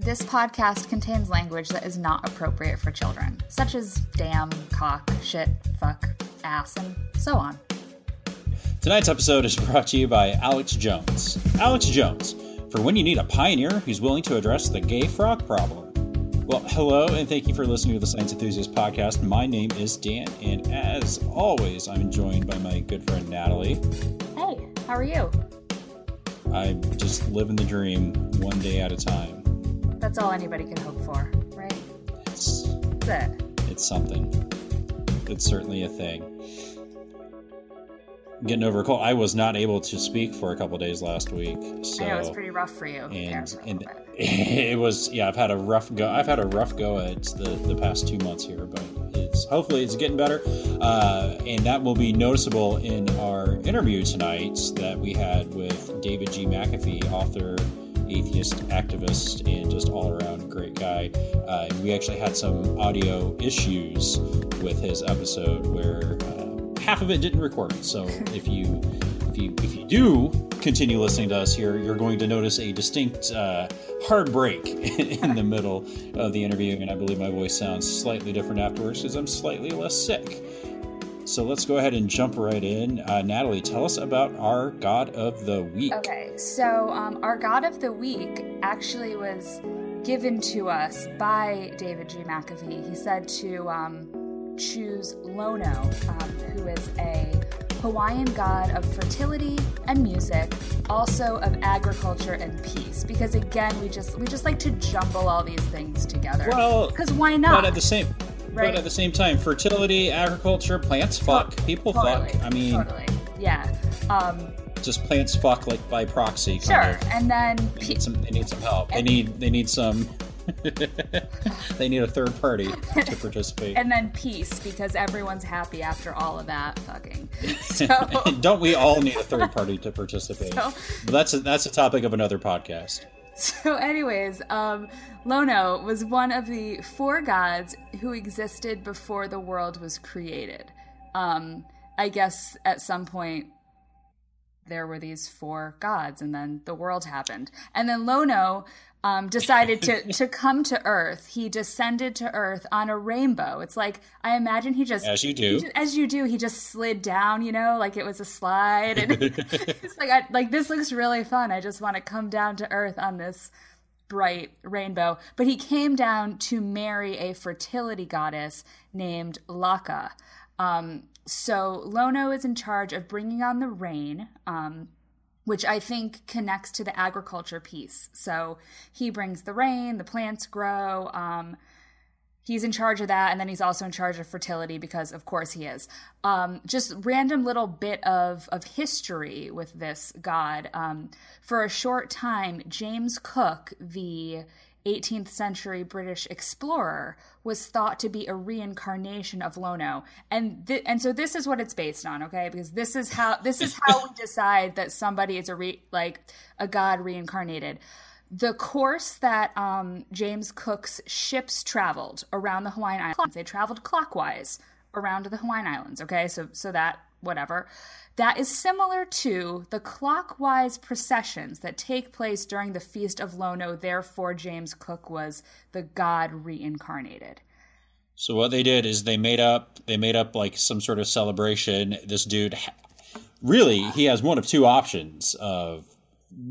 This podcast contains language that is not appropriate for children, such as damn, cock, shit, fuck, ass, and so on. Tonight's episode is brought to you by Alex Jones. Alex Jones, for when you need a pioneer who's willing to address the gay frog problem. Well, hello, and thank you for listening to the Science Enthusiast podcast. My name is Dan, and as always, I'm joined by my good friend Natalie. Hey, how are you? I'm just living the dream one day at a time. That's all anybody can hope for, right? It's, That's it. it's something. It's certainly a thing. Getting over a cold. I was not able to speak for a couple days last week. So I know it's pretty rough for you. and and it was yeah i've had a rough go i've had a rough go at the the past two months here but it's hopefully it's getting better uh, and that will be noticeable in our interview tonight that we had with david g mcafee author atheist activist and just all around great guy. Uh, we actually had some audio issues with his episode where uh, half of it didn't record. So if you if you if you do continue listening to us here, you're going to notice a distinct uh, hard break in the middle of the interview, and I believe my voice sounds slightly different afterwards because I'm slightly less sick. So let's go ahead and jump right in. Uh, Natalie, tell us about our God of the Week. Okay, so um, our God of the Week actually was given to us by David G. McAfee. He said to um, choose Lono, um, who is a Hawaiian god of fertility and music, also of agriculture and peace. Because again, we just we just like to jumble all these things together. Well, because why not? But at the same, Right. but at the same time, fertility, agriculture, plants fuck, people totally, fuck. I mean, totally, yeah. Um, just plants fuck like by proxy. Sure, of. and then They need some. They need some help. They need. They need some. they need a third party to participate. and then peace because everyone's happy after all of that fucking. So Don't we all need a third party to participate? So- But that's a, that's a topic of another podcast. So, anyways, um, Lono was one of the four gods who existed before the world was created. Um, I guess at some point there were these four gods, and then the world happened. And then Lono um, decided to, to come to Earth. He descended to Earth on a rainbow. It's like, I imagine he just. As you do. just- as you do, he just slid down, you know, like it was a slide, and it's like, I, like this looks really fun. I just want to come down to Earth on this bright rainbow. But he came down to marry a fertility goddess named Laka. Um, so Lono is in charge of bringing on the rain. Um, which I think connects to the agriculture piece. So he brings the rain, the plants grow. Um, he's in charge of that, and then he's also in charge of fertility because, of course, he is. Um, just random little bit of of history with this god. Um, for a short time, James Cook, the 18th century British explorer, was thought to be a reincarnation of Lono, and th- and so this is what it's based on, okay? Because this is how this is how we decide that somebody is a re- like a god reincarnated the course that um, James Cook's ships traveled around the Hawaiian Islands, they traveled clockwise around the Hawaiian Islands. Okay, so so that whatever, that is similar to the clockwise processions that take place during the feast of Lono. Therefore, James Cook was the god reincarnated. So what they did is they made up they made up like some sort of celebration. This dude, really, he has one of two options of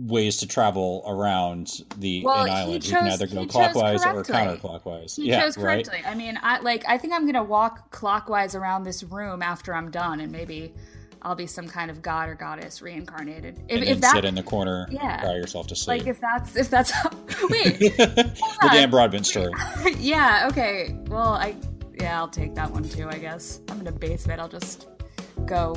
ways to travel around the Well, an island. you can either go chose clockwise or counterclockwise. He yeah, chose right. correctly. I mean, I like. I think I'm gonna walk clockwise around this room after I'm done, and maybe I'll be some kind of god or goddess reincarnated. If, And if that, sit in the corner, Yeah. cry yourself to sleep. like, if that's if that's how, wait, the Dan Broadbent story. yeah, okay. Well, I yeah, I'll take that one too. I guess I'm in a basement. I'll just go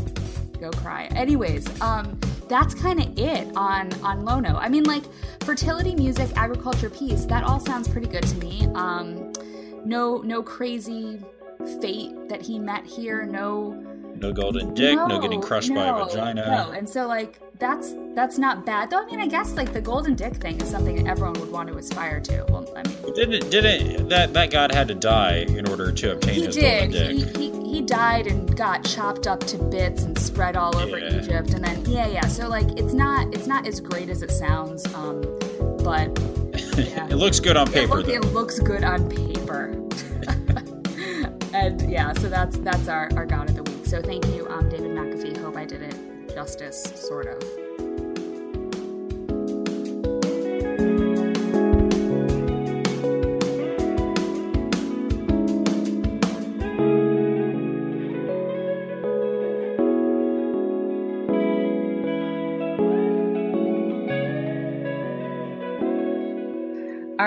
go cry. Anyways, um, that's kind of it on on Lono. I mean, like fertility, music, agriculture, peace. That all sounds pretty good to me. Um, no no crazy fate that he met here. No No golden dick, no, getting crushed by a vagina. No, and so like that's that's not bad. Though I mean, I guess like the golden dick thing is something that everyone would want to aspire to. Well, I mean, Didn't didn't that that god had to die in order to obtain he his did. golden He, dick? he he died and got chopped up to bits and spread all over Yeah. Egypt, and then yeah, yeah. So like it's not it's not as great as it sounds, um, but Yeah. it looks good on paper. It, look, it looks good on paper. and yeah, so that's that's our, our God of the Week. So thank you, um, David McAfee. Hope I did it justice, sort of.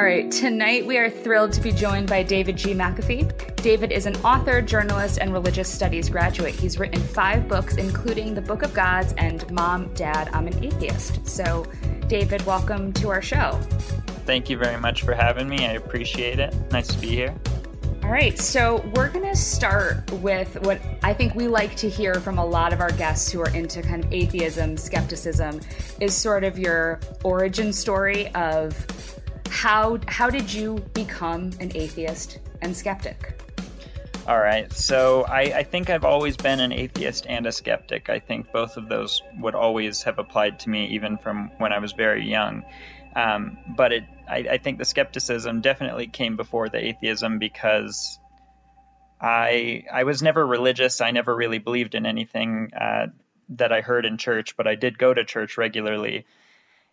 Right, tonight we are thrilled to be joined by David G. McAfee. David is an author, journalist, and religious studies graduate. He's written five books, including The Book of Gods and Mom, Dad, I'm an Atheist. So, David, welcome to our show. Thank you very much for having me. I appreciate it. Nice to be here. All right, so we're going to start with what I think we like to hear from a lot of our guests who are into kind of atheism, skepticism, is sort of your origin story of how how did you become an atheist and skeptic? All right. So I, I, think I've always been an atheist and a skeptic. I think both of those would always have applied to me, even from when I was very young. Um, but it, I, I, think the skepticism definitely came before the atheism because I I was never religious. I never really believed in anything uh, that I heard in church, but I did go to church regularly.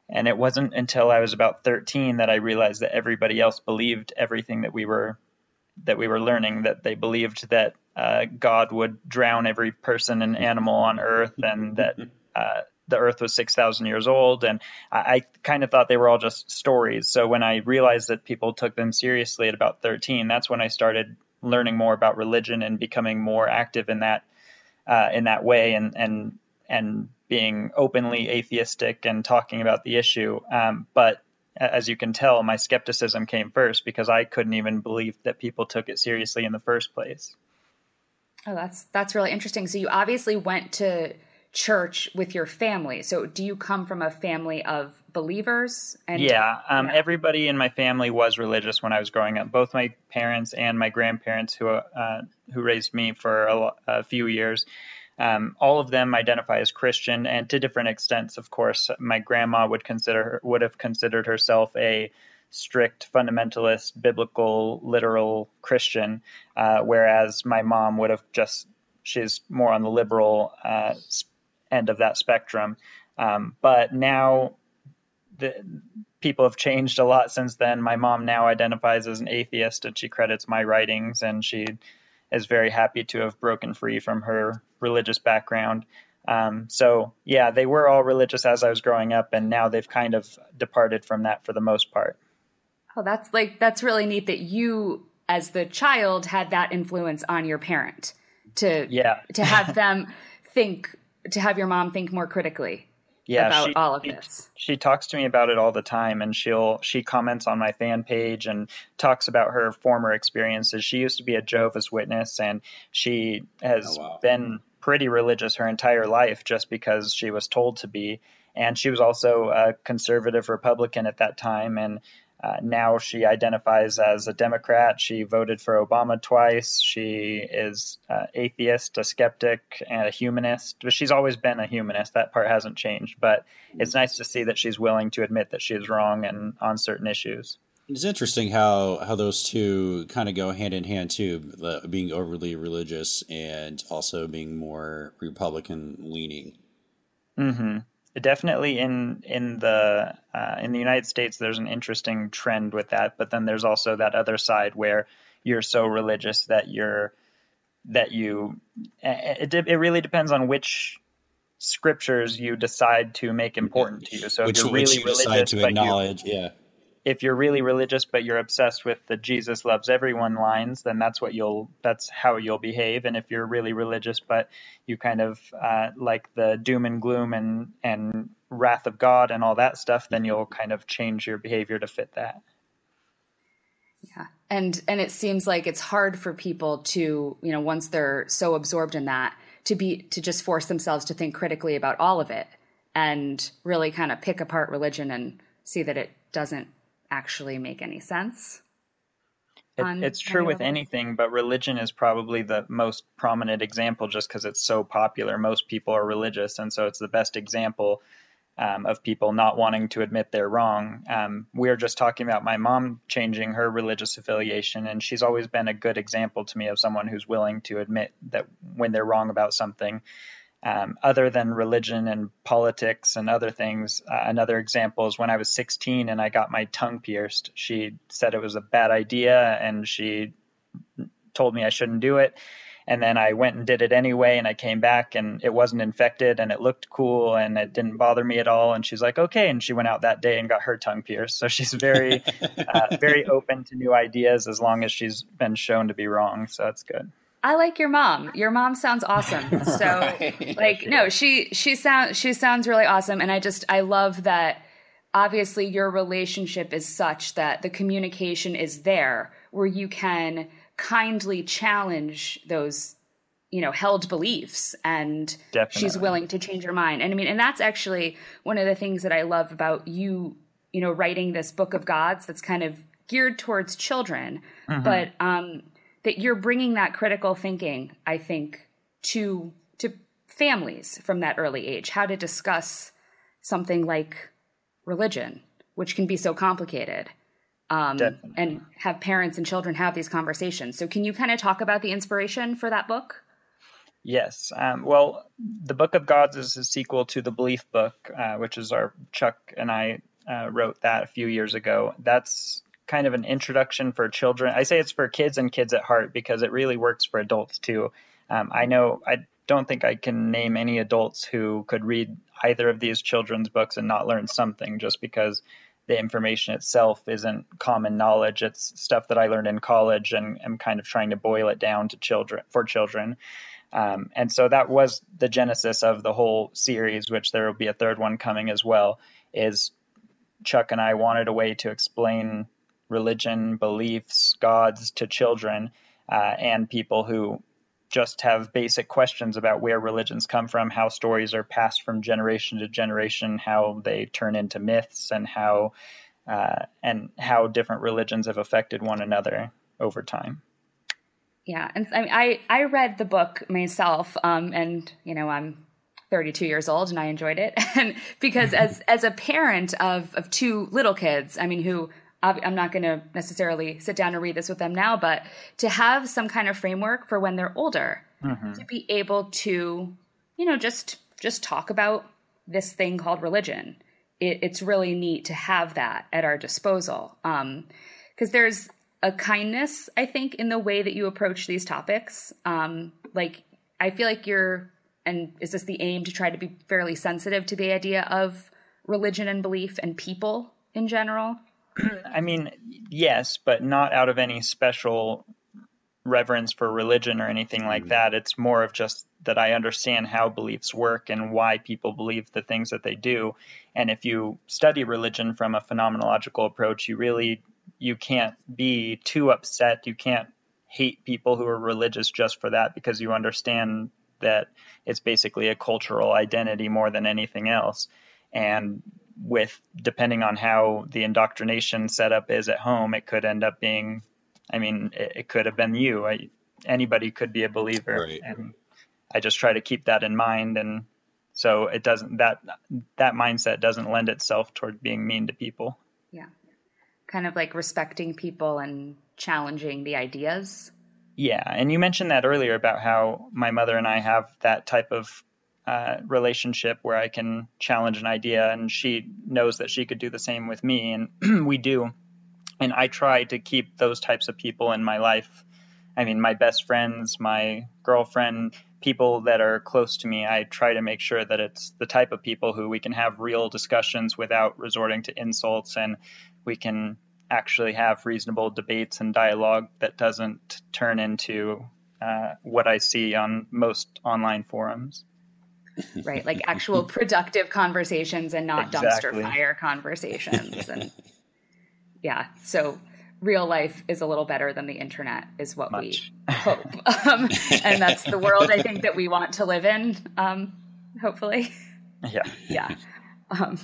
And it wasn't until I was about 13 that I realized that everybody else believed everything that we were that we were learning. That they believed that uh, God would drown every person and animal on Earth, and that uh, the Earth was 6,000 years old. And I, I kind of thought they were all just stories. So when I realized that people took them seriously at about 13, that's when I started learning more about religion and becoming more active in that uh, in that way, and and and being openly atheistic and talking about the issue. Um, but as you can tell, my skepticism came first because I couldn't even believe that people took it seriously in the first place. Oh, that's that's really interesting. So you obviously went to church with your family. So do you come from a family of believers? And yeah, um, yeah. everybody in my family was religious when I was growing up. Both my parents and my grandparents, who uh, who raised me for a, a few years, um, all of them identify as Christian, and to different extents. Of course, my grandma would consider would have considered herself a strict fundamentalist, biblical, literal Christian, uh, whereas my mom would have just she's more on the liberal uh, end of that spectrum. Um, but now the people have changed a lot since then. My mom now identifies as an atheist, and she credits my writings, and she is very happy to have broken free from her religious background. Um, so yeah, they were all religious as I was growing up, and now they've kind of departed from that for the most part. Oh, that's like that's really neat that you, as the child, had that influence on your parent to yeah to have them think to have your mom think more critically yeah, about she, all of this. She, she talks to me about it all the time, and she'll she comments on my fan page and talks about her former experiences. She used to be a Jehovah's Witness, and she has oh, wow. been pretty religious her entire life just because she was told to be. And she was also a conservative Republican at that time, and uh, now she identifies as a Democrat. She voted for Obama twice. She is uh, atheist, a skeptic, and a humanist. But she's always been a humanist. That part hasn't changed. But it's nice to see that she's willing to admit that she is wrong and on certain issues. It's interesting how how those two kind of go hand in hand too, the, being overly religious and also being more Republican leaning. Mm-hmm definitely in in the uh, in the United States, there's an interesting trend with that. But then there's also that other side where you're so religious that you're that you it, it really depends on which scriptures you decide to make important to you. So which, if you're really you religious, to acknowledge, you, yeah if you're really religious but you're obsessed with the Jesus loves everyone lines, then that's what you'll that's how you'll behave. And if you're really religious but you kind of uh, like the doom and gloom and and wrath of God and all that stuff, then you'll kind of change your behavior to fit that. Yeah. And and it seems like it's hard for people to, you know, once they're so absorbed in that, to be to just force themselves to think critically about all of it and really kind of pick apart religion and see that it doesn't actually make any sense. It, it's true with anything, but religion is probably the most prominent example just because it's so popular. Most people are religious, and so it's the best example. um, of people not wanting to admit they're wrong. Um, we are just talking about my mom changing her religious affiliation, and she's always been a good example to me of someone who's willing to admit that when they're wrong about something. Um, other than religion and politics and other things, uh, another example is when I was 16 and I got my tongue pierced. She said it was a bad idea and she told me I shouldn't do it. And then I went and did it anyway, and I came back and it wasn't infected and it looked cool and it didn't bother me at all. And she's like, okay. And she went out that day and got her tongue pierced. So she's very, uh, very open to new ideas as long as she's been shown to be wrong. So that's good. I like your mom. Your mom sounds awesome. So right. like no, she she sounds she sounds really awesome and I just I love that obviously your relationship is such that the communication is there where you can kindly challenge those you know held beliefs and Definitely. she's willing to change her mind and i mean and that's actually one of the things that i love about you you know writing this book of gods that's kind of geared towards children mm-hmm. but um that you're bringing that critical thinking i think to to families from that early age how to discuss something like religion which can be so complicated um, and have parents and children have these conversations. So, can you kind of talk about the inspiration for that book? Yes. Um, well, the Book of Gods is a sequel to the Belief Book, uh, which is our Chuck and I uh, wrote that a few years ago. That's kind of an introduction for children. I say it's for kids and kids at heart because it really works for adults too. Um, I know I don't think I can name any adults who could read either of these children's books and not learn something just because the information itself isn't common knowledge. It's stuff that I learned in college and am kind of trying to boil it down to children for children. Um, and so that was the genesis of the whole series, which there will be a third one coming as well. Is Chuck and I wanted a way to explain religion, beliefs, gods to children uh, and people who just have basic questions about where religions come from, how stories are passed from generation to generation, how they turn into myths, and how uh, and how different religions have affected one another over time. Yeah, and I I, I read the book myself, um, and you know I'm 32 years old and I enjoyed it, and because as as a parent of of two little kids, I mean who I'm not going to necessarily sit down and read this with them now, but to have some kind of framework for when they're older, mm-hmm. to be able to, you know, just just talk about this thing called religion. It, it's really neat to have that at our disposal, because um, there's a kindness, I think, in the way that you approach these topics. Um, like, I feel like you're, and is this the aim to try to be fairly sensitive to the idea of religion and belief and people in general? I mean, yes, but not out of any special reverence for religion or anything like mm. that. It's more of just that I understand how beliefs work and why people believe the things that they do. And if you study religion from a phenomenological approach, you really you can't be too upset. You can't hate people who are religious just for that because you understand that it's basically a cultural identity more than anything else. And with depending on how the indoctrination setup is at home, it could end up being. I mean, it, it could have been you. I, anybody could be a believer, right. and I just try to keep that in mind. And so it doesn't that that mindset doesn't lend itself toward being mean to people. Yeah, kind of like respecting people and challenging the ideas. Yeah, and you mentioned that earlier about how my mother and I have that type of uh, relationship where I can challenge an idea, and she knows that she could do the same with me, and we do. And I try to keep those types of people in my life. I mean, my best friends, my girlfriend, people that are close to me, I try to make sure that it's the type of people who we can have real discussions without resorting to insults, and we can actually have reasonable debates and dialogue that doesn't turn into uh, what I see on most online forums right? Like actual productive conversations and not exactly. dumpster fire conversations. And yeah, so real life is a little better than the internet, is what Much. we hope. Um, and that's the world I think that we want to live in, um, hopefully. Yeah. Yeah. Um,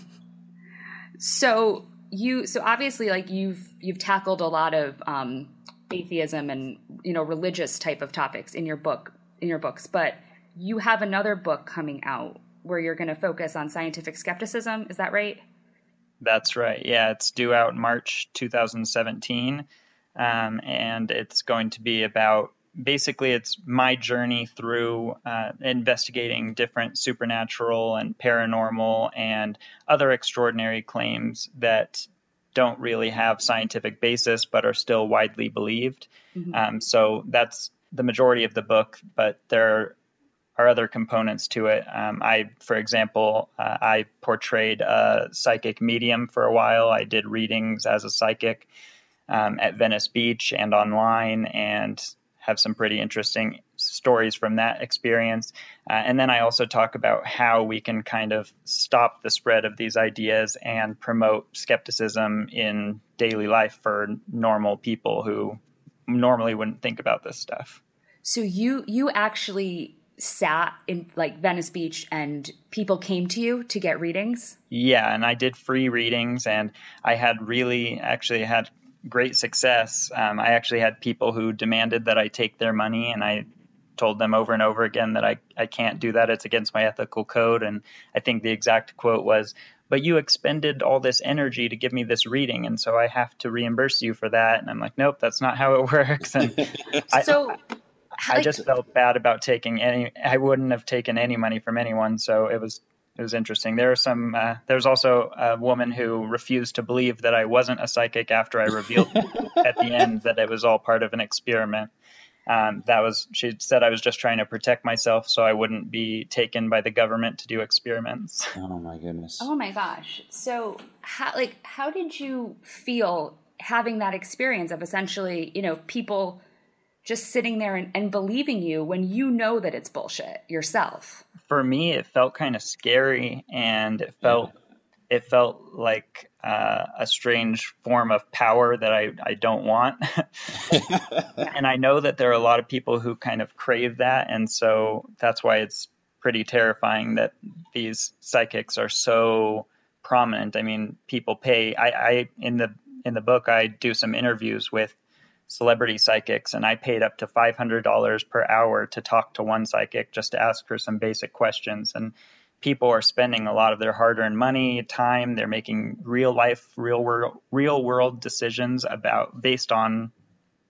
so you, so obviously, like you've you've tackled a lot of um, atheism and you know religious type of topics in your book in your books, but you have another book coming out where you're going to focus on scientific skepticism. Is that right? That's right. Yeah, it's due out March 2017. Um, and it's going to be about basically it's my journey through uh, investigating different supernatural and paranormal and other extraordinary claims that don't really have scientific basis but are still widely believed. Mm-hmm. Um, so that's the majority of the book, but there are other components to it. Um, I, for example, uh, I portrayed a psychic medium for a while. I did readings as a psychic um, at Venice Beach and online, and have some pretty interesting stories from that experience. Uh, and then I also talk about how we can kind of stop the spread of these ideas and promote skepticism in daily life for normal people who normally wouldn't think about this stuff. So you you actually sat in like Venice Beach and people came to you to get readings? Yeah, and I did free readings and I had really actually had great success. Um, I actually had people who demanded that I take their money, and I told them over and over again that I, I can't do that. It's against my ethical code. And I think the exact quote was, but you expended all this energy to give me this reading, and so I have to reimburse you for that. And I'm like, nope, that's not how it works. And so. I, I just felt bad about taking any. I wouldn't have taken any money from anyone, so it was it was interesting. There are some. Uh, there's also a woman who refused to believe that I wasn't a psychic after I revealed at the end that it was all part of an experiment. Um, that was she said I was just trying to protect myself so I wouldn't be taken by the government to do experiments. Oh my goodness. Oh my gosh. So how like how did you feel having that experience of essentially you know people just sitting there and, and believing you when you know that it's bullshit yourself? for me, it felt kind of scary, and it felt yeah. it felt like uh, a strange form of power that I I don't want. and I know that there are a lot of people who kind of crave that, and so that's why it's pretty terrifying that these psychics are so prominent. I mean, people pay. I, I in the in the book I do some interviews with celebrity psychics, and I paid up to $500 per hour to talk to one psychic just to ask her some basic questions. And people are spending a lot of their hard-earned money, time. They're making real life, real world, real world decisions about based on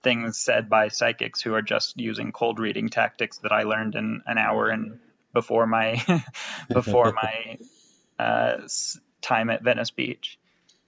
things said by psychics who are just using cold reading tactics that I learned in an hour and before my before my uh, time at Venice Beach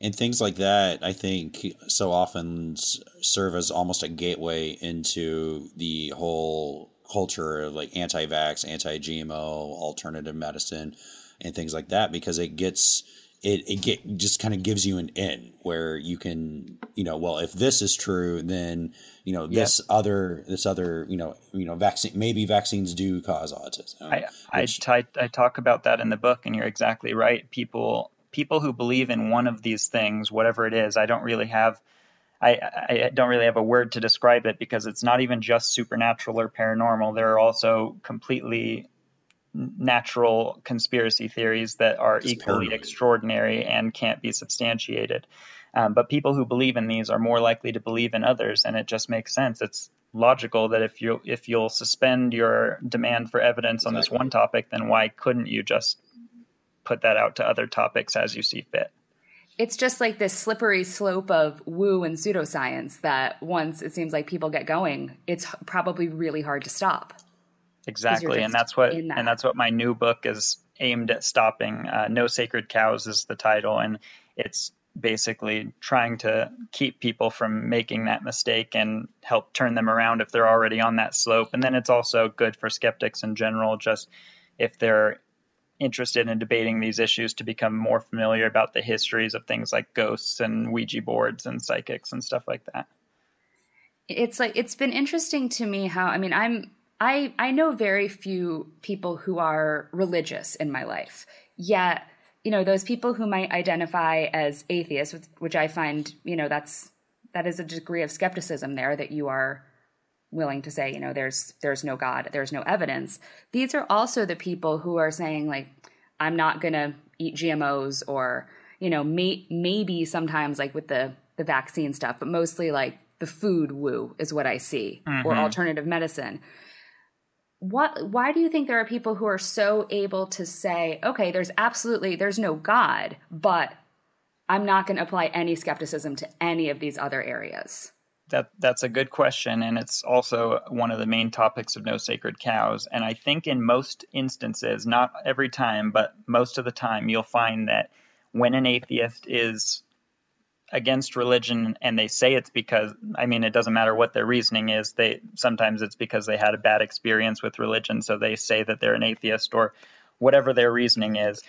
and things like that i think so often serve as almost a gateway into the whole culture of like anti-vax anti-gmo alternative medicine and things like that because it gets it, it get just kind of gives you an in where you can you know well if this is true then you know this yep. other this other you know you know vaccine maybe vaccines do cause autism I, which, I, I talk about that in the book and you're exactly right people people who believe in one of these things, whatever it is, I don't really have. I, I don't really have a word to describe it because it's not even just supernatural or paranormal. There are also completely natural conspiracy theories that are it's equally paranoid. extraordinary and can't be substantiated. Um, but people who believe in these are more likely to believe in others, and it just makes sense. It's logical that if you if you'll suspend your demand for evidence exactly. on this one topic, then why couldn't you just put that out to other topics as you see fit. It's just like this slippery slope of woo and pseudoscience that once it seems like people get going, it's probably really hard to stop. Exactly, and that's what that. and that's what my new book is aimed at stopping. Uh, no sacred cows is the title, and it's basically trying to keep people from making that mistake and help turn them around if they're already on that slope. And then it's also good for skeptics in general, just if they're interested in debating these issues to become more familiar about the histories of things like ghosts and Ouija boards and psychics and stuff like that. It's like it's been interesting to me how I mean I'm I I know very few people who are religious in my life. Yet, you know, those people who might identify as atheists, which I find, you know, that's that is a degree of skepticism there that you are willing to say, you know, there's there's no God, there's no evidence. These are also the people who are saying like, I'm not gonna eat GMOs, or you know, may, maybe sometimes like with the the vaccine stuff, but mostly like the food woo is what I see, mm-hmm. or alternative medicine. what why do you think there are people who are so able to say okay there's absolutely there's no god but i'm not going to apply any skepticism to any of these other areas that that's a good question and it's also one of the main topics of no sacred cows. And i think in most instances not every time but most of the time you'll find that when an atheist is against religion and they say it's because I mean it doesn't matter what their reasoning is they sometimes it's because they had a bad experience with religion so they say that they're an atheist or whatever their reasoning is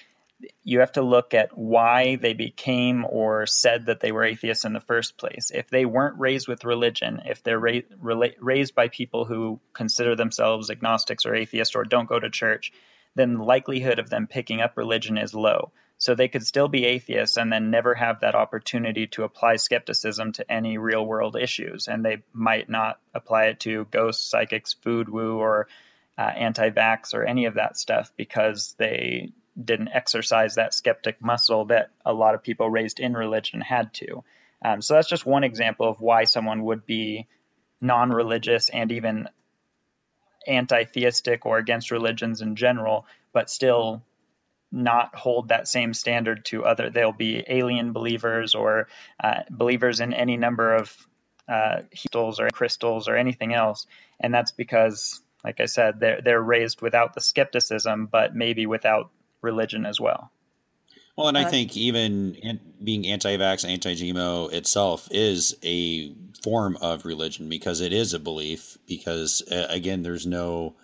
you have to look at why they became or said that they were atheists in the first place if they weren't raised with religion if they're ra- raised by people who consider themselves agnostics or atheists or don't go to church then the likelihood of them picking up religion is low so they could still be atheists and then never have that opportunity to apply skepticism to any real world issues. And they might not apply it to ghosts, psychics, food woo, or uh, anti vax or any of that stuff because they didn't exercise that skeptic muscle that a lot of people raised in religion had to. Um, so that's just one example of why someone would be non religious and even anti theistic or against religions in general, but still not hold that same standard to other. They'll be alien believers or uh, believers in any number of uh, crystals or crystals or anything else, and that's because, like I said, they're they're raised without the skepticism, but maybe without religion as well. Well, and I think even being anti-vax, anti-GMO itself is a form of religion because it is a belief. Because uh, again, there's no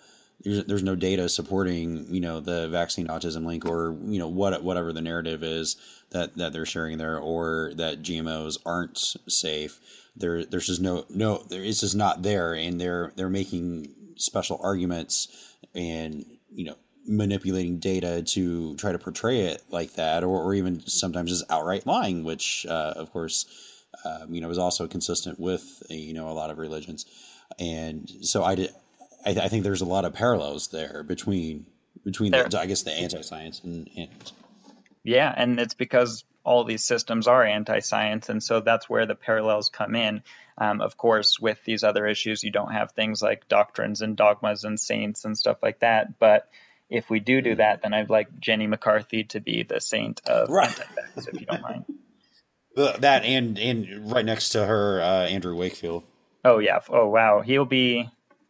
there's, there's no data supporting you know the vaccine autism link or you know what whatever the narrative is that that they're sharing there or that GMOs aren't safe. There there's just no no there is just not there, and they're they're making special arguments and you know manipulating data to try to portray it like that, or, or even sometimes just outright lying, which uh, of course um, you know is also consistent with you know a lot of religions. And so I did I, I, think there's a lot of parallels there between between there, the, I guess the anti-science and, and yeah, and it's because all these systems are anti-science, and so that's where the parallels come in. Um, of course, with these other issues, you don't have things like doctrines and dogmas and saints and stuff like that. But if we do do that, then I'd like Jenny McCarthy to be the saint of right. anti-vax, if you don't mind. that and and right next to her, uh, Andrew Wakefield. Oh yeah. Oh wow. He'll be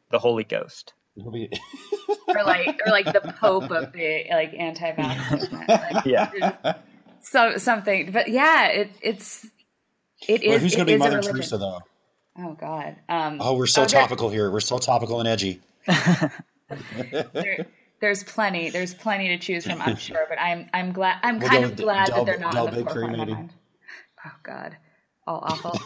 the Holy Ghost. Be... or like or like the Pope of the like anti-vax Like, yeah. So something, but yeah, it it's it well, is. Who's going to be Mother Teresa though? Oh God. Um, oh, we're so oh, topical here. We're so topical and edgy. there, there's plenty. There's plenty to choose from. I'm sure, but I'm I'm glad. I'm we'll kind of glad Del, that they're not Del in the forefront of my mind. Oh God all awful.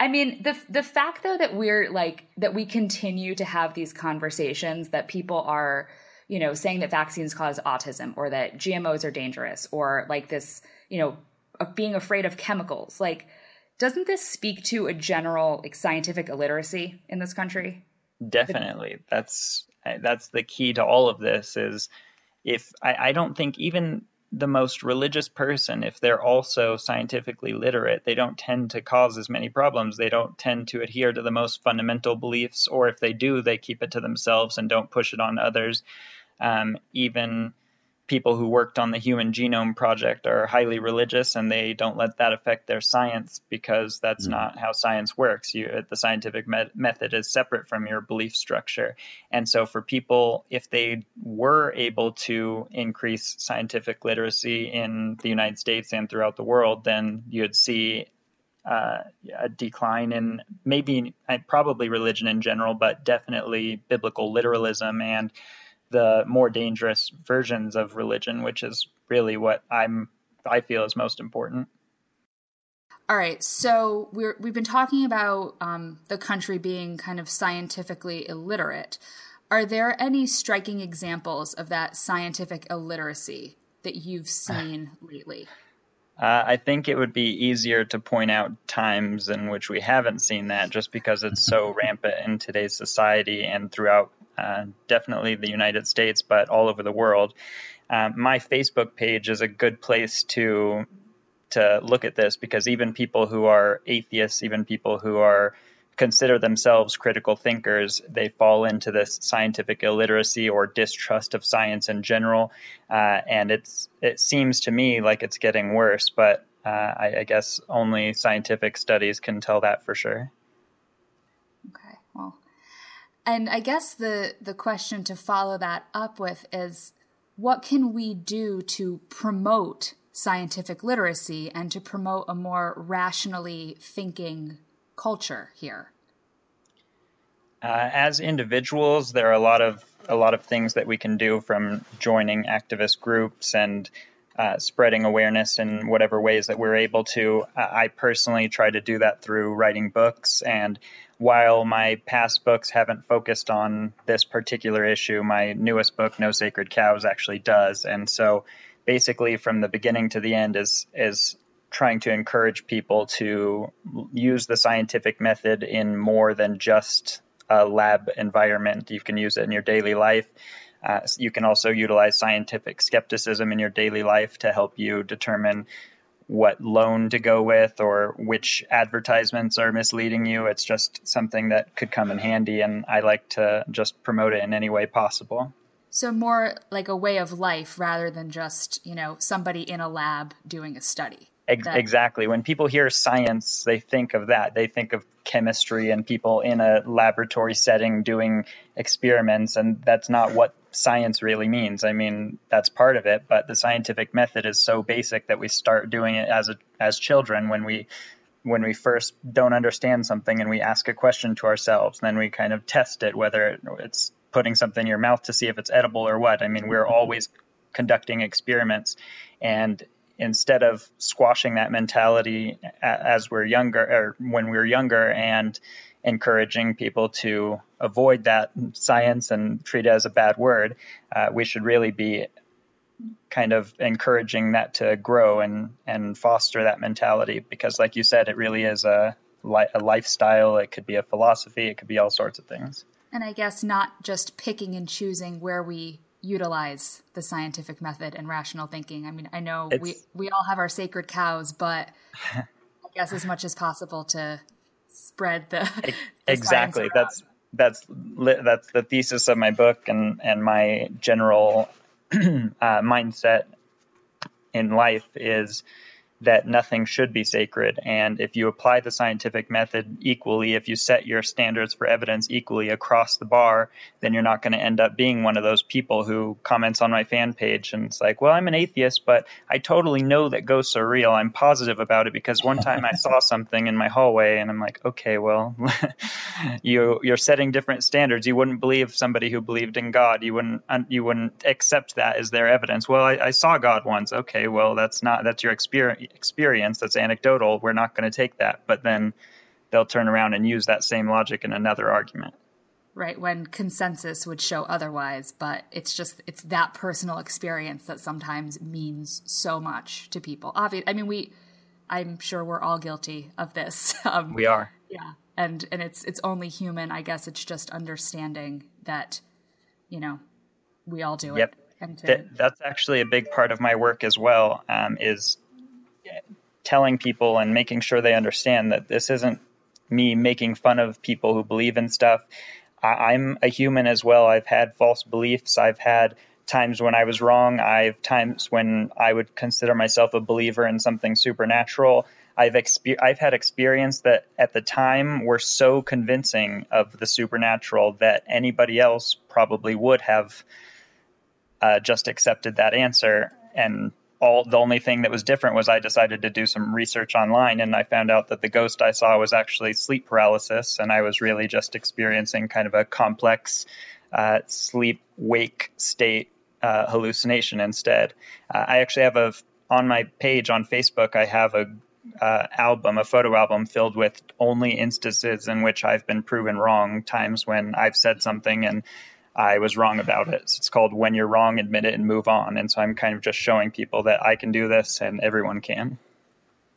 I mean, the the fact though that we're like that we continue to have these conversations that people are, you know, saying that vaccines cause autism or that GMOs are dangerous or like this, you know, of being afraid of chemicals. Like, doesn't this speak to a general like, scientific illiteracy in this country? Definitely. That's that's the key to all of this is if I, I don't think even the most religious person, if they're also scientifically literate, they don't tend to cause as many problems. They don't tend to adhere to the most fundamental beliefs, or if they do, they keep it to themselves and don't push it on others. Um, even people who worked on the Human Genome Project are highly religious and they don't let that affect their science because that's mm not how science works. You, the scientific method is separate from your belief structure. And so, for people, if they were able to increase scientific literacy in the United States and throughout the world, then you'd see uh, a decline in maybe uh, probably religion in general, but definitely biblical literalism and the more dangerous versions of religion, which is really what I'm I feel is most important. All right, so we're we've been talking about um, the country being kind of scientifically illiterate. Are there any striking examples of that scientific illiteracy that you've seen lately? Uh, I think it would be easier to point out times in which we haven't seen that just because it's so rampant in today's society and throughout uh, definitely the United States, but all over the world. Um, my Facebook page is a good place to to look at this because even people who are atheists, even people who are consider themselves critical thinkers, they fall into this scientific illiteracy or distrust of science in general. Uh, and it's it seems to me like it's getting worse, but uh, I, I, guess only scientific studies can tell that for sure. And I guess the the question to follow that up with is, what can we do to promote scientific literacy and to promote a more rationally thinking culture here? Uh, as individuals, there are a lot of a lot of things that we can do from joining activist groups and uh, spreading awareness in whatever ways that we're able to. Uh, I personally try to do that through writing books. And while my past books haven't focused on this particular issue, my newest book, No Sacred Cows, actually does. And so basically, from the beginning to the end, is is trying to encourage people to use the scientific method in more than just a lab environment. You can use it in your daily life. Uh, you can also utilize scientific skepticism in your daily life to help you determine what loan to go with or which advertisements are misleading you. It's just something that could come in handy, and I like to just promote it in any way possible. So, more like a way of life rather than just, you know, somebody in a lab doing a study. Ex- exactly. When people hear science, they think of that. They think of chemistry and people in a laboratory setting doing experiments, and that's not what science really means. I mean, that's part of it, but the scientific method is so basic that we start doing it as a, as children when we when we first don't understand something and we ask a question to ourselves, then we kind of test it whether it's putting something in your mouth to see if it's edible or what. I mean, we're always conducting experiments and instead of squashing that mentality as we're younger or when we're younger and encouraging people to avoid that science and treat it as a bad word, uh, we should really be kind of encouraging that to grow and, and foster that mentality because, like you said, it really is a, a lifestyle. It could be a philosophy. It could be all sorts of things. And I guess not just picking and choosing where we utilize the scientific method and rational thinking. I mean, I know it's, we we all have our sacred cows, but I guess as much as possible to spread the, the exactly. That's that's that's the thesis of my book and and my general uh, mindset in life is that nothing should be sacred. And if you apply the scientific method equally, if you set your standards for evidence equally across the bar, then you're not going to end up being one of those people who comments on my fan page and it's like, well, I'm an atheist, but I totally know that ghosts are real. I'm positive about it because one time I saw something in my hallway and I'm like, okay, well, you you're setting different standards. You wouldn't believe somebody who believed in God. You wouldn't you wouldn't accept that as their evidence. Well, I, I saw God once. Okay, well, that's not that's your experience experience that's anecdotal, we're not going to take that. But then they'll turn around and use that same logic in another argument. Right, when consensus would show otherwise, but it's just it's that personal experience that sometimes means so much to people. Obviously, I mean we I'm sure we're all guilty of this. Um, we are. Yeah. And and it's it's only human. I guess it's just understanding that you know, we all do yep. it. Yep. that's actually a big part of my work as well. Um, is telling people and making sure they understand that this isn't me making fun of people who believe in stuff. I, am a human as well. I've had false beliefs. I've had times when I was wrong. I've times when I would consider myself a believer in something supernatural. I've exper- I've had experience that at the time were so convincing of the supernatural that anybody else probably would have uh, just accepted that answer and all the only thing that was different was I decided to do some research online and I found out that the ghost I saw was actually sleep paralysis and I was really just experiencing kind of a complex uh, sleep wake state uh, hallucination instead. Uh, I actually have a on my page on Facebook I have a uh, album, a photo album filled with only instances in which I've been proven wrong, times when I've said something and I was wrong about it. It's called When You're Wrong, Admit It and Move On. And so I'm kind of just showing people that I can do this and everyone can.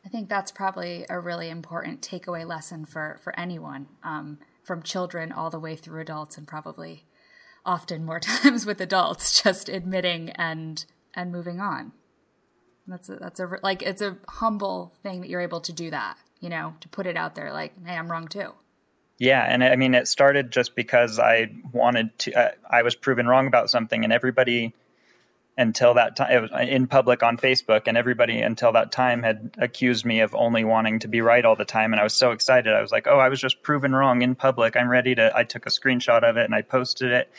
I think that's probably a really important takeaway lesson for, for anyone, um, from children all the way through adults, and probably often more times with adults, just admitting and and moving on. That's a, that's a like it's a humble thing that you're able to do that, you know, to put it out there, like, hey, I'm wrong too. Yeah, and I mean, it started just because I wanted to. Uh, I was proven wrong about something, and everybody until that time it was in public on Facebook, and everybody until that time had accused me of only wanting to be right all the time. And I was so excited. I was like, "Oh, I was just proven wrong in public. I'm ready to." I took a screenshot of it and I posted it,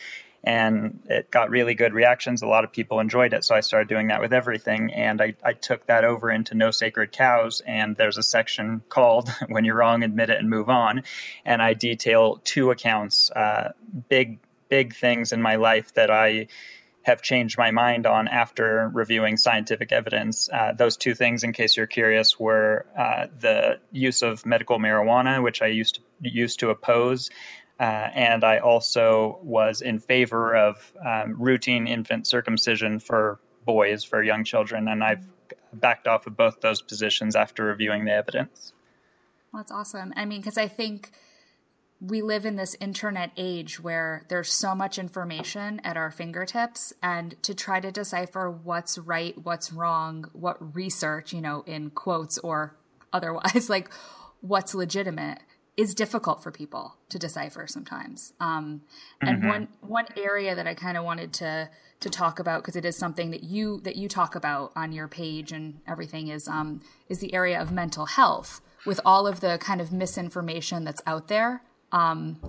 and it got really good reactions. A lot of people enjoyed it, so I started doing that with everything. And I, I took that over into No Sacred Cows, and there's a section called "When You're Wrong, Admit It and Move On," and I detail two accounts, uh, big big things in my life that I have changed my mind on after reviewing scientific evidence. Uh, those two things, in case you're curious, were uh, the use of medical marijuana, which I used to used to oppose, uh, and I also was in favor of um, routine infant circumcision for boys, for young children, and I've backed off of both those positions after reviewing the evidence. Well, that's awesome. I mean, because I think we live in this internet age where there's so much information at our fingertips and to try to decipher what's right what's wrong what research you know in quotes or otherwise like what's legitimate is difficult for people to decipher sometimes um, and mm-hmm. one one area that i kind of wanted to to talk about because it is something that you that you talk about on your page and everything is um is the area of mental health with all of the kind of misinformation that's out there um,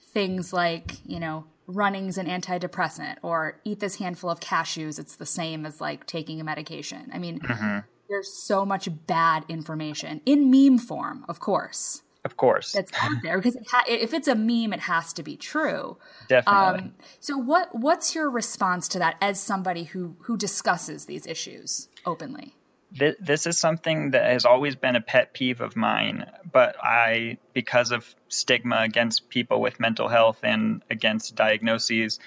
things like, you know, running's an antidepressant or eat this handful of cashews. It's the same as like taking a medication. I mean, mm-hmm. there's so much bad information in meme form, of course. Of course, that's out there because it ha- if it's a meme, it has to be true. Definitely. Um, so, what what's your response to that as somebody who who discusses these issues openly? this is something that has always been a pet peeve of mine, but I, because of stigma against people with mental health and against diagnoses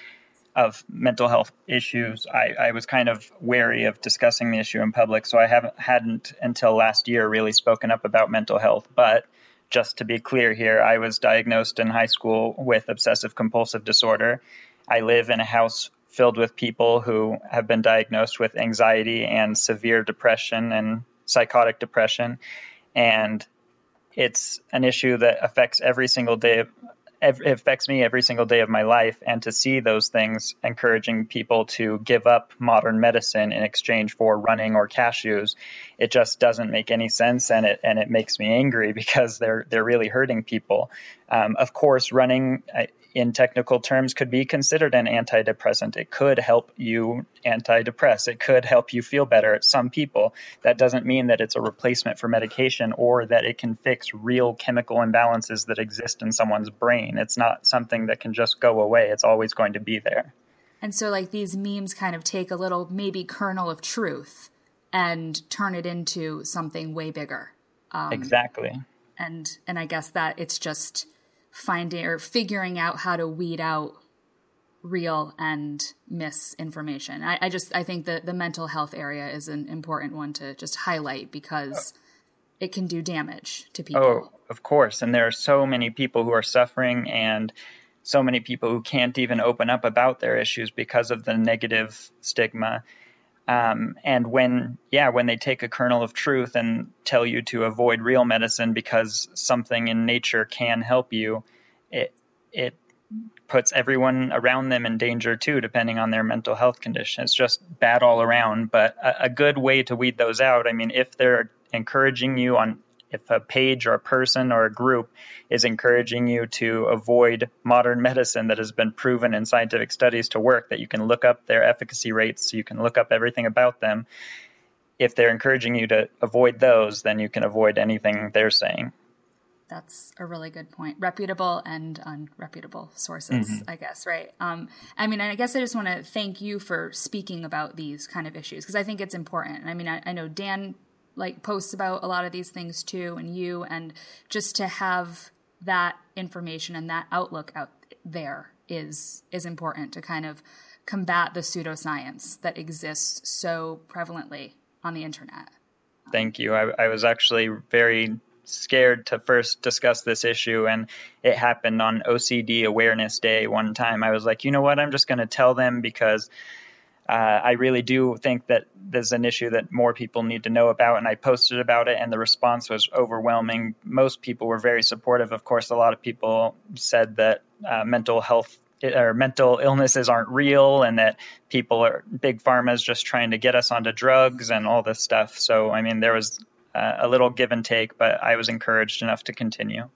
of mental health issues, I, I was kind of wary of discussing the issue in public. So I haven't hadn't until last year really spoken up about mental health. But just to be clear here, I was diagnosed in high school with obsessive compulsive disorder. I live in a house filled with people who have been diagnosed with anxiety and severe depression and psychotic depression. And it's an issue that affects every single day it affects me every single day of my life and to see those things encouraging people to give up modern medicine in exchange for running or cashews it just doesn't make any sense and it and it makes me angry because they're they're really hurting people. Um, of course running in technical terms could be considered an antidepressant. It could help you antidepress. It could help you feel better. Some people, that doesn't mean that it's a replacement for medication or that it can fix real chemical imbalances that exist in someone's brain. It's not something that can just go away. It's always going to be there. And so, like, these memes kind of take a little, maybe, kernel of truth and turn it into something way bigger. Um, exactly. And and I guess that it's just finding or figuring out how to weed out real and misinformation. I, I just I think that the mental health area is an important one to just highlight because it can do damage to oh, people. Oh, of course. And there are so many people who are suffering and so many people who can't even open up about their issues because of the negative stigma. Um, and when, yeah, when they take a kernel of truth and tell you to avoid real medicine because something in nature can help you, it it puts everyone around them in danger too, depending on their mental health condition. It's just bad all around. But a, a good way to weed those out, I mean, if they're encouraging you on if a page or a person or a group is encouraging you to avoid modern medicine that has been proven in scientific studies to work, that you can look up their efficacy rates, you can look up everything about them. If they're encouraging you to avoid those, then you can avoid anything they're saying. That's a really good point. Reputable and unreputable sources, mm-hmm. I guess, right? Um, I mean, I guess I just want to thank you for speaking about these kind of issues because I think it's important. I mean, I, I know Dan like posts about a lot of these things too and you and just to have that information and that outlook out there is is important to kind of combat the pseudoscience that exists so prevalently on the internet. Thank you. I, I was actually very scared to first discuss this issue and it happened on OCD awareness day one time. I was like, you know what, I'm just going to tell them because uh, I really do think that there's an issue that more people need to know about. And I posted about it, and the response was overwhelming. Most people were very supportive. Of course, a lot of people said that uh, mental health or mental illnesses aren't real and that people are big pharma is just trying to get us onto drugs and all this stuff so i mean there was uh, a little give and take but i was encouraged enough to continue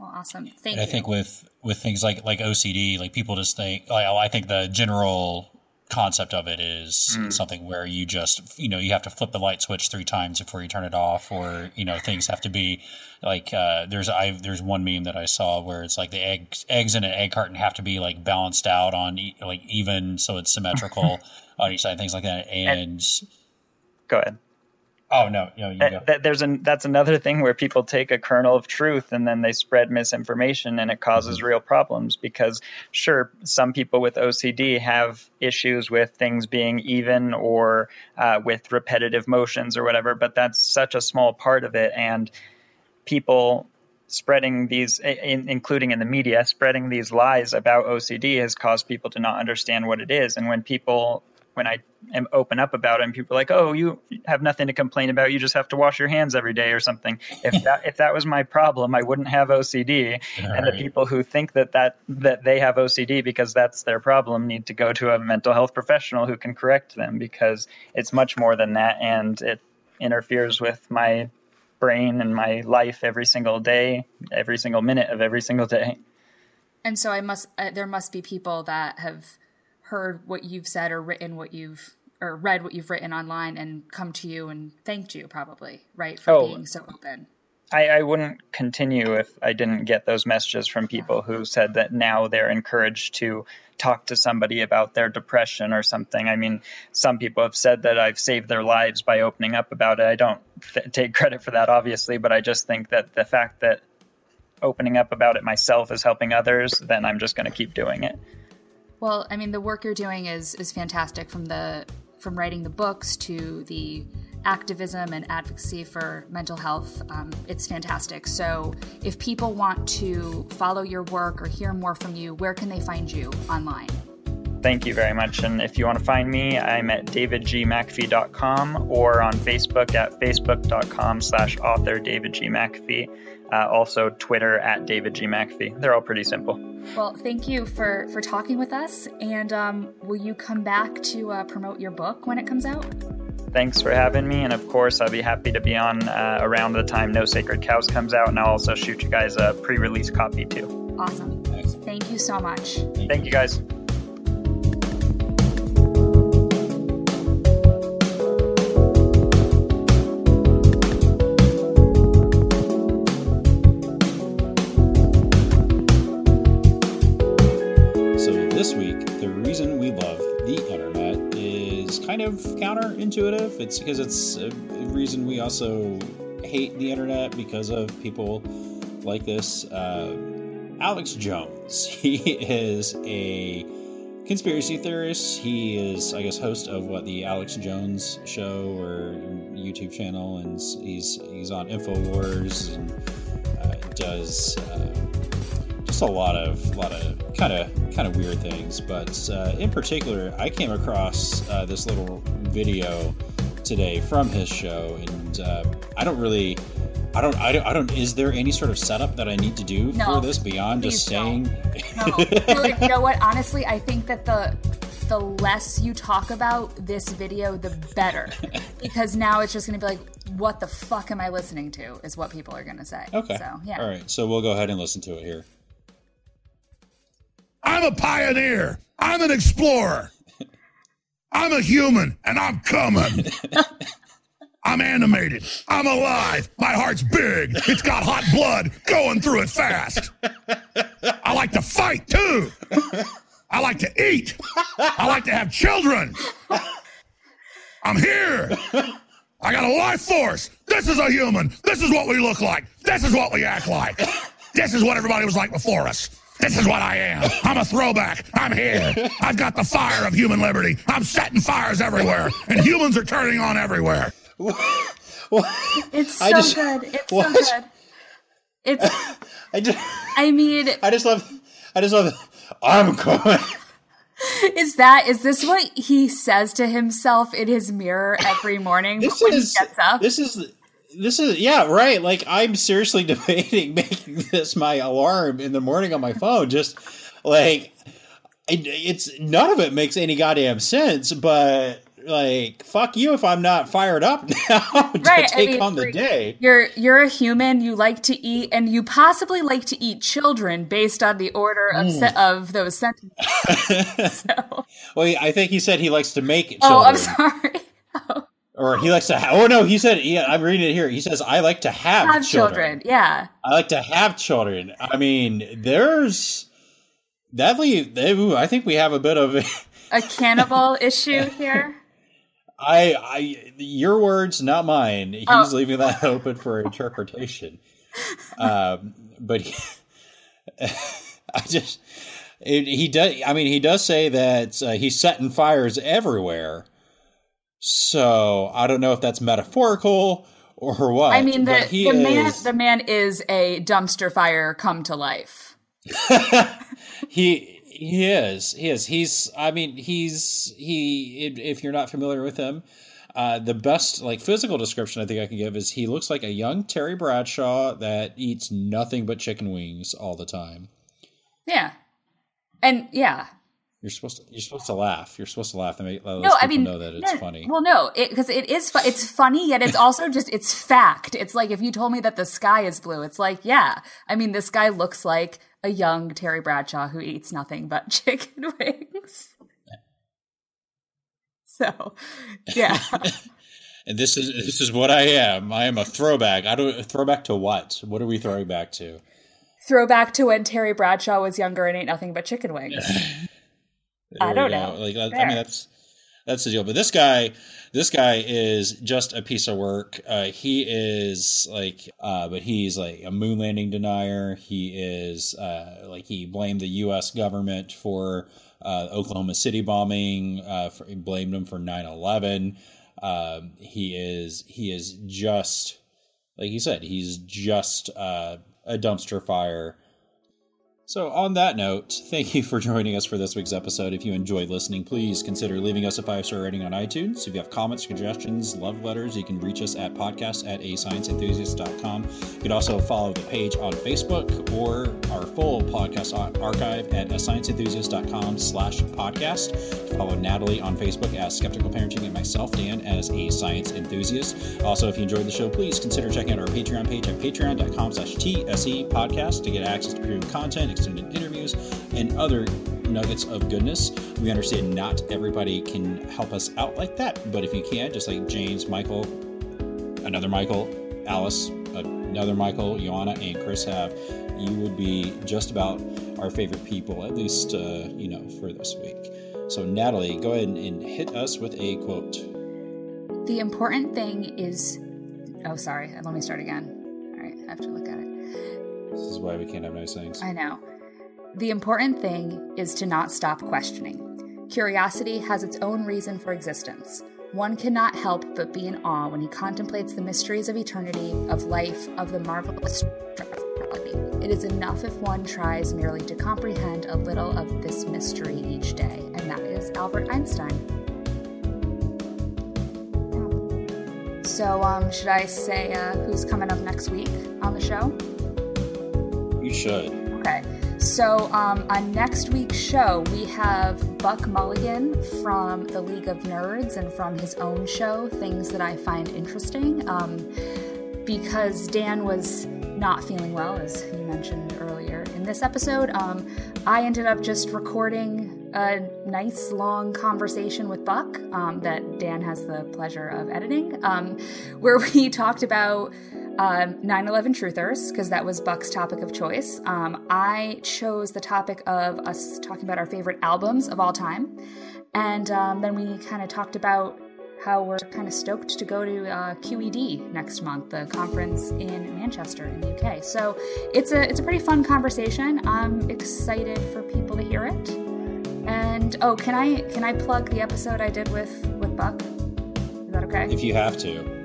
well, awesome thank and you i think with with things like like ocd like people just think like, oh, i think the general concept of it is mm. something where you just you know you have to flip the light switch three times before you turn it off or you know things have to be like uh, there's I there's one meme that I saw where it's like the eggs eggs in an egg carton have to be like balanced out on like even so it's symmetrical on each side things like that and, and go ahead Oh no, no, you go. There's an that's another thing where people take a kernel of truth and then they spread misinformation and it causes mm-hmm. real problems because sure, some people with OCD have issues with things being even or uh, with repetitive motions or whatever, but that's such a small part of it and people spreading these in, including in the media spreading these lies about OCD has caused people to not understand what it is and when people when I am open up about it, and people are like, "Oh, you have nothing to complain about. You just have to wash your hands every day or something." If that if that was my problem, I wouldn't have OCD. All and right. the people who think that that that they have OCD because that's their problem need to go to a mental health professional who can correct them because it's much more than that, and it interferes with my brain and my life every single day, every single minute of every single day. And so I must uh, there must be people that have heard what you've said or written what you've or read what you've written online and come to you and thanked you probably right for oh, being so open. I, I, wouldn't continue if i didn't get those messages from people who said that now they're encouraged to talk to somebody about their depression or something. I mean some people have said that i've saved their lives by opening up about it. I don't th- take credit for that obviously but i just think that the fact that opening up about it myself is helping others then i'm just going to keep doing it well, I mean, the work you're doing is is fantastic from the from writing the books to the activism and advocacy for mental health. Um, it's fantastic. So, if people want to follow your work or hear more from you, where can they find you online? Thank you very much. And if you want to find me, I'm at davidgmcafee.com or on Facebook at facebook.com slash author David G. McAfee. Uh, also, Twitter at David G. McAfee. They're all pretty simple. Well, thank you for, for talking with us. And um, will you come back to uh, promote your book when it comes out? Thanks for having me. And of course, I'll be happy to be on uh, around the time No Sacred Cows comes out. And I'll also shoot you guys a pre release copy too. Awesome. Thank you so much. Thank, Thank you guys. Counterintuitive. It's because it's a reason we also hate the internet because of people like this. Uh, Alex Jones. He is a conspiracy theorist. He is, I guess, host of what the Alex Jones Show or YouTube channel, and he's he's on Infowars and uh, does uh, a lot of lot of kind of kind of weird things. But uh, in particular, I came across uh, this little video today from his show, and uh, I don't really. I don't, I don't. I don't. Is there any sort of setup that I need to do no, for this beyond just saying? No. no. You know what? Honestly, I think that the the less you talk about this video, the better, because now it's just going to be like, "What the fuck am I listening to?" Is what people are going to say. Okay. So yeah. All right. So we'll go ahead and listen to it here. I'm a pioneer. I'm an explorer. I'm a human and I'm coming. I'm animated. I'm alive. My heart's big. It's got hot blood going through it fast. I like to fight too. I like to eat. I like to have children. I'm here. I got a life force. This is a human. This is what we look like. This is what we act like. This is what everybody was like before us. This is what I am. I'm a throwback. I'm here. I've got the fire of human liberty. I'm setting fires everywhere, and humans are turning on everywhere. it's so just, good. It's what? so good. It's. I just. I mean. I just love. I just love. I'm coming. is that is this what he says to himself in his mirror every morning this when is he gets up? this is this is yeah right like i'm seriously debating making this my alarm in the morning on my phone just like it, it's none of it makes any goddamn sense but like fuck you if i'm not fired up now to Right, I take mean, on the day You're you're a human. You like to eat, and you possibly like to eat children based on the order of Mm. se- of those sentences. so, well i think he said he likes to make children oh, I'm sorry. Or he likes to ha- oh no he said yeah i'm reading it here he says i like to have, Have children. Yeah. I like to have children. I mean, there's that leave. ooh, I think we have a bit of. A cannibal issue here. I, I, your words, not mine. He's Oh. leaving that open for interpretation. Um, but he, I just, it, he does. I mean, he does say that uh, he's setting fires everywhere. So I don't know if that's metaphorical or what. I mean, the, the man is- the man is a dumpster fire come to life. he he is he is he's i mean he's he if- if you're not familiar with him uh, the best like physical description i think i can give is he looks like a young terry bradshaw that eats nothing but chicken wings all the time Yeah. And yeah. You're supposed to you're supposed to laugh you're supposed to laugh make No, I mean, know that it's no, funny Well, no, because it, is. Fu- it's funny, yet it's also just it's fact. It's like if you told me that the sky is blue, it's like, yeah. I mean, this guy looks like a young Terry Bradshaw who eats nothing but chicken wings. So, yeah, and this is this is what i am i am a throwback i don't throwback to what what are we throwing back to throwback to when Terry Bradshaw was younger and ate nothing but chicken wings. I There don't we go. know. Like that- I mean, that's that's the deal. But this guy, this guy is just a piece of work. Uh, he is like, uh, but he's like a moon landing denier. He is uh, like he blamed the U.S. government for uh, Oklahoma City bombing. Uh, for, he blamed them for 9-11. Um, he is he is just like you said. He's just uh, a dumpster fire. So, on that note, thank you for joining us for this week's episode. If you enjoyed listening, please consider leaving us a five star rating on iTunes. If you have comments, suggestions, love letters, you can reach us at podcast at ascienceenthusiast.com. You can also follow the page on Facebook or our full podcast archive at ascienceenthusiast.com slash podcast. Follow Natalie on Facebook as Skeptical Parenting and myself, Dan, as a science enthusiast. Also, if you enjoyed the show, please consider checking out our Patreon page at patreon.com slash TSE podcast to get access to premium content, extended interviews, and other nuggets of goodness. We understand not everybody can help us out like that, but if you can, just like James, Michael, another Michael, Alice, another Michael, Joanna, and Chris have, you would be just about our favorite people, at least, uh, you know, for this week. So, Natalie, go ahead and hit us with a quote. the important thing is. Oh, sorry. Let me start again. All right, I have to look at it. This is why we can't have nice things. I know. The important thing is to not stop questioning. Curiosity has its own reason for existence. One cannot help but be in awe when he contemplates the mysteries of eternity, of life, of the marvelous. It is enough if one tries merely to comprehend a little of this mystery each day, and that is Albert Einstein. So, um, should I say uh, who's coming up next week on the show? You should. So um, on next week's show, we have Buck Mulligan from the League of Nerds and from his own show, Things That I Find Interesting. Um, because Dan was not feeling well, as he mentioned earlier in this episode, um, I ended up just recording a nice long conversation with Buck um, that Dan has the pleasure of editing, um, where we talked about um, 9/11 truthers because that was Buck's topic of choice. Um, I chose the topic of us talking about our favorite albums of all time, and um, then we kind of talked about how we're kind of stoked to go to uh, QED next month, the conference in Manchester in the UK. So it's a it's a pretty fun conversation. I'm excited for people to hear it. And oh, can I can I plug the episode I did with with Buck? Is that okay? If you have to.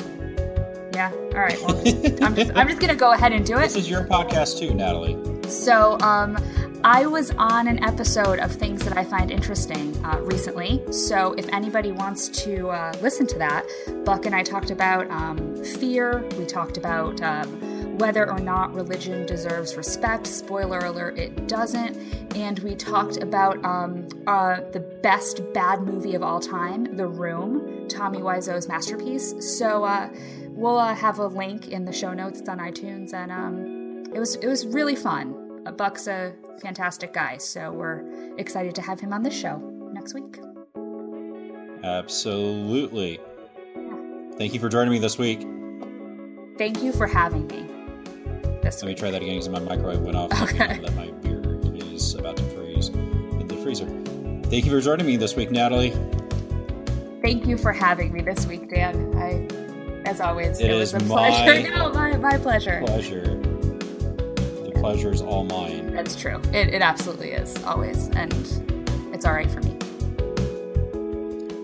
Yeah. All right. Well, I'm just I'm just gonna go ahead and do it. This is your podcast too, Natalie. So, um, I was on an episode of Things That I Find Interesting uh, recently. So if anybody wants to uh, listen to that, Buck and I talked about um, fear. We talked about um, whether or not religion deserves respect. Spoiler alert, it doesn't. And we talked about um, uh, the best bad movie of all time, The Room, Tommy Wiseau's masterpiece. So uh, we'll uh, have a link in the show notes. It's on iTunes, and um, it was it was really fun. Buck's a fantastic guy, so we're excited to have him on this show next week. Absolutely. Thank you for joining me this week. Thank you for having me. Let me try that again because my microwave went off. Okay. That my beer is about to freeze in the freezer. Thank you for joining me this week, Natalie. Thank you for having me this week, Dan. I, as always, It it, was a my- pleasure. No, my, my pleasure. Pleasure. The pleasure is all mine. That's true. It, it absolutely is, always. And it's all right for me.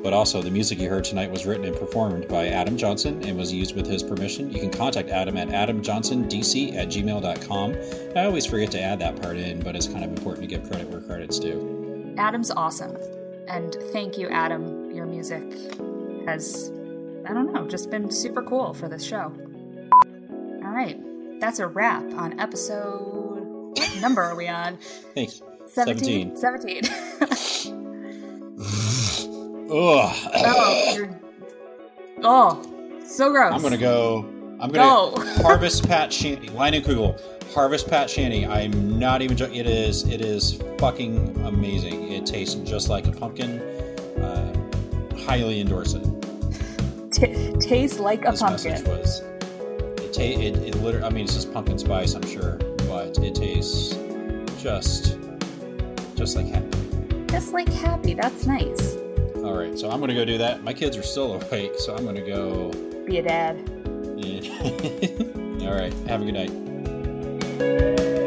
But also, the music you heard tonight was written and performed by Adam Johnson and was used with his permission. You can contact Adam at adamjohnsondc at gmail.com. I always forget to add that part in, but it's kind of important to give credit where credit's due. Adam's awesome. And thank you, Adam. Your music has, I don't know, just been super cool for this show. All right. That's a wrap on episode. What number are we on? Thanks. 17? 17. Ugh. oh, you're. Oh, so gross. I'm gonna go. I'm gonna Go. harvest Patch Shandy. Leinenkugel. Harvest Patch Shandy. I'm not even joking. It is. It is fucking amazing. It tastes just like a pumpkin. Uh, highly endorse it. T- tastes like a this pumpkin. was. It, ta- it, it literally. I mean, it's just pumpkin spice, I'm sure, but it tastes just, just like happy. Just like happy. That's nice. All right, so I'm gonna go do that. My kids are still awake, so I'm gonna go. Be a dad. Yeah. All right, have a good night.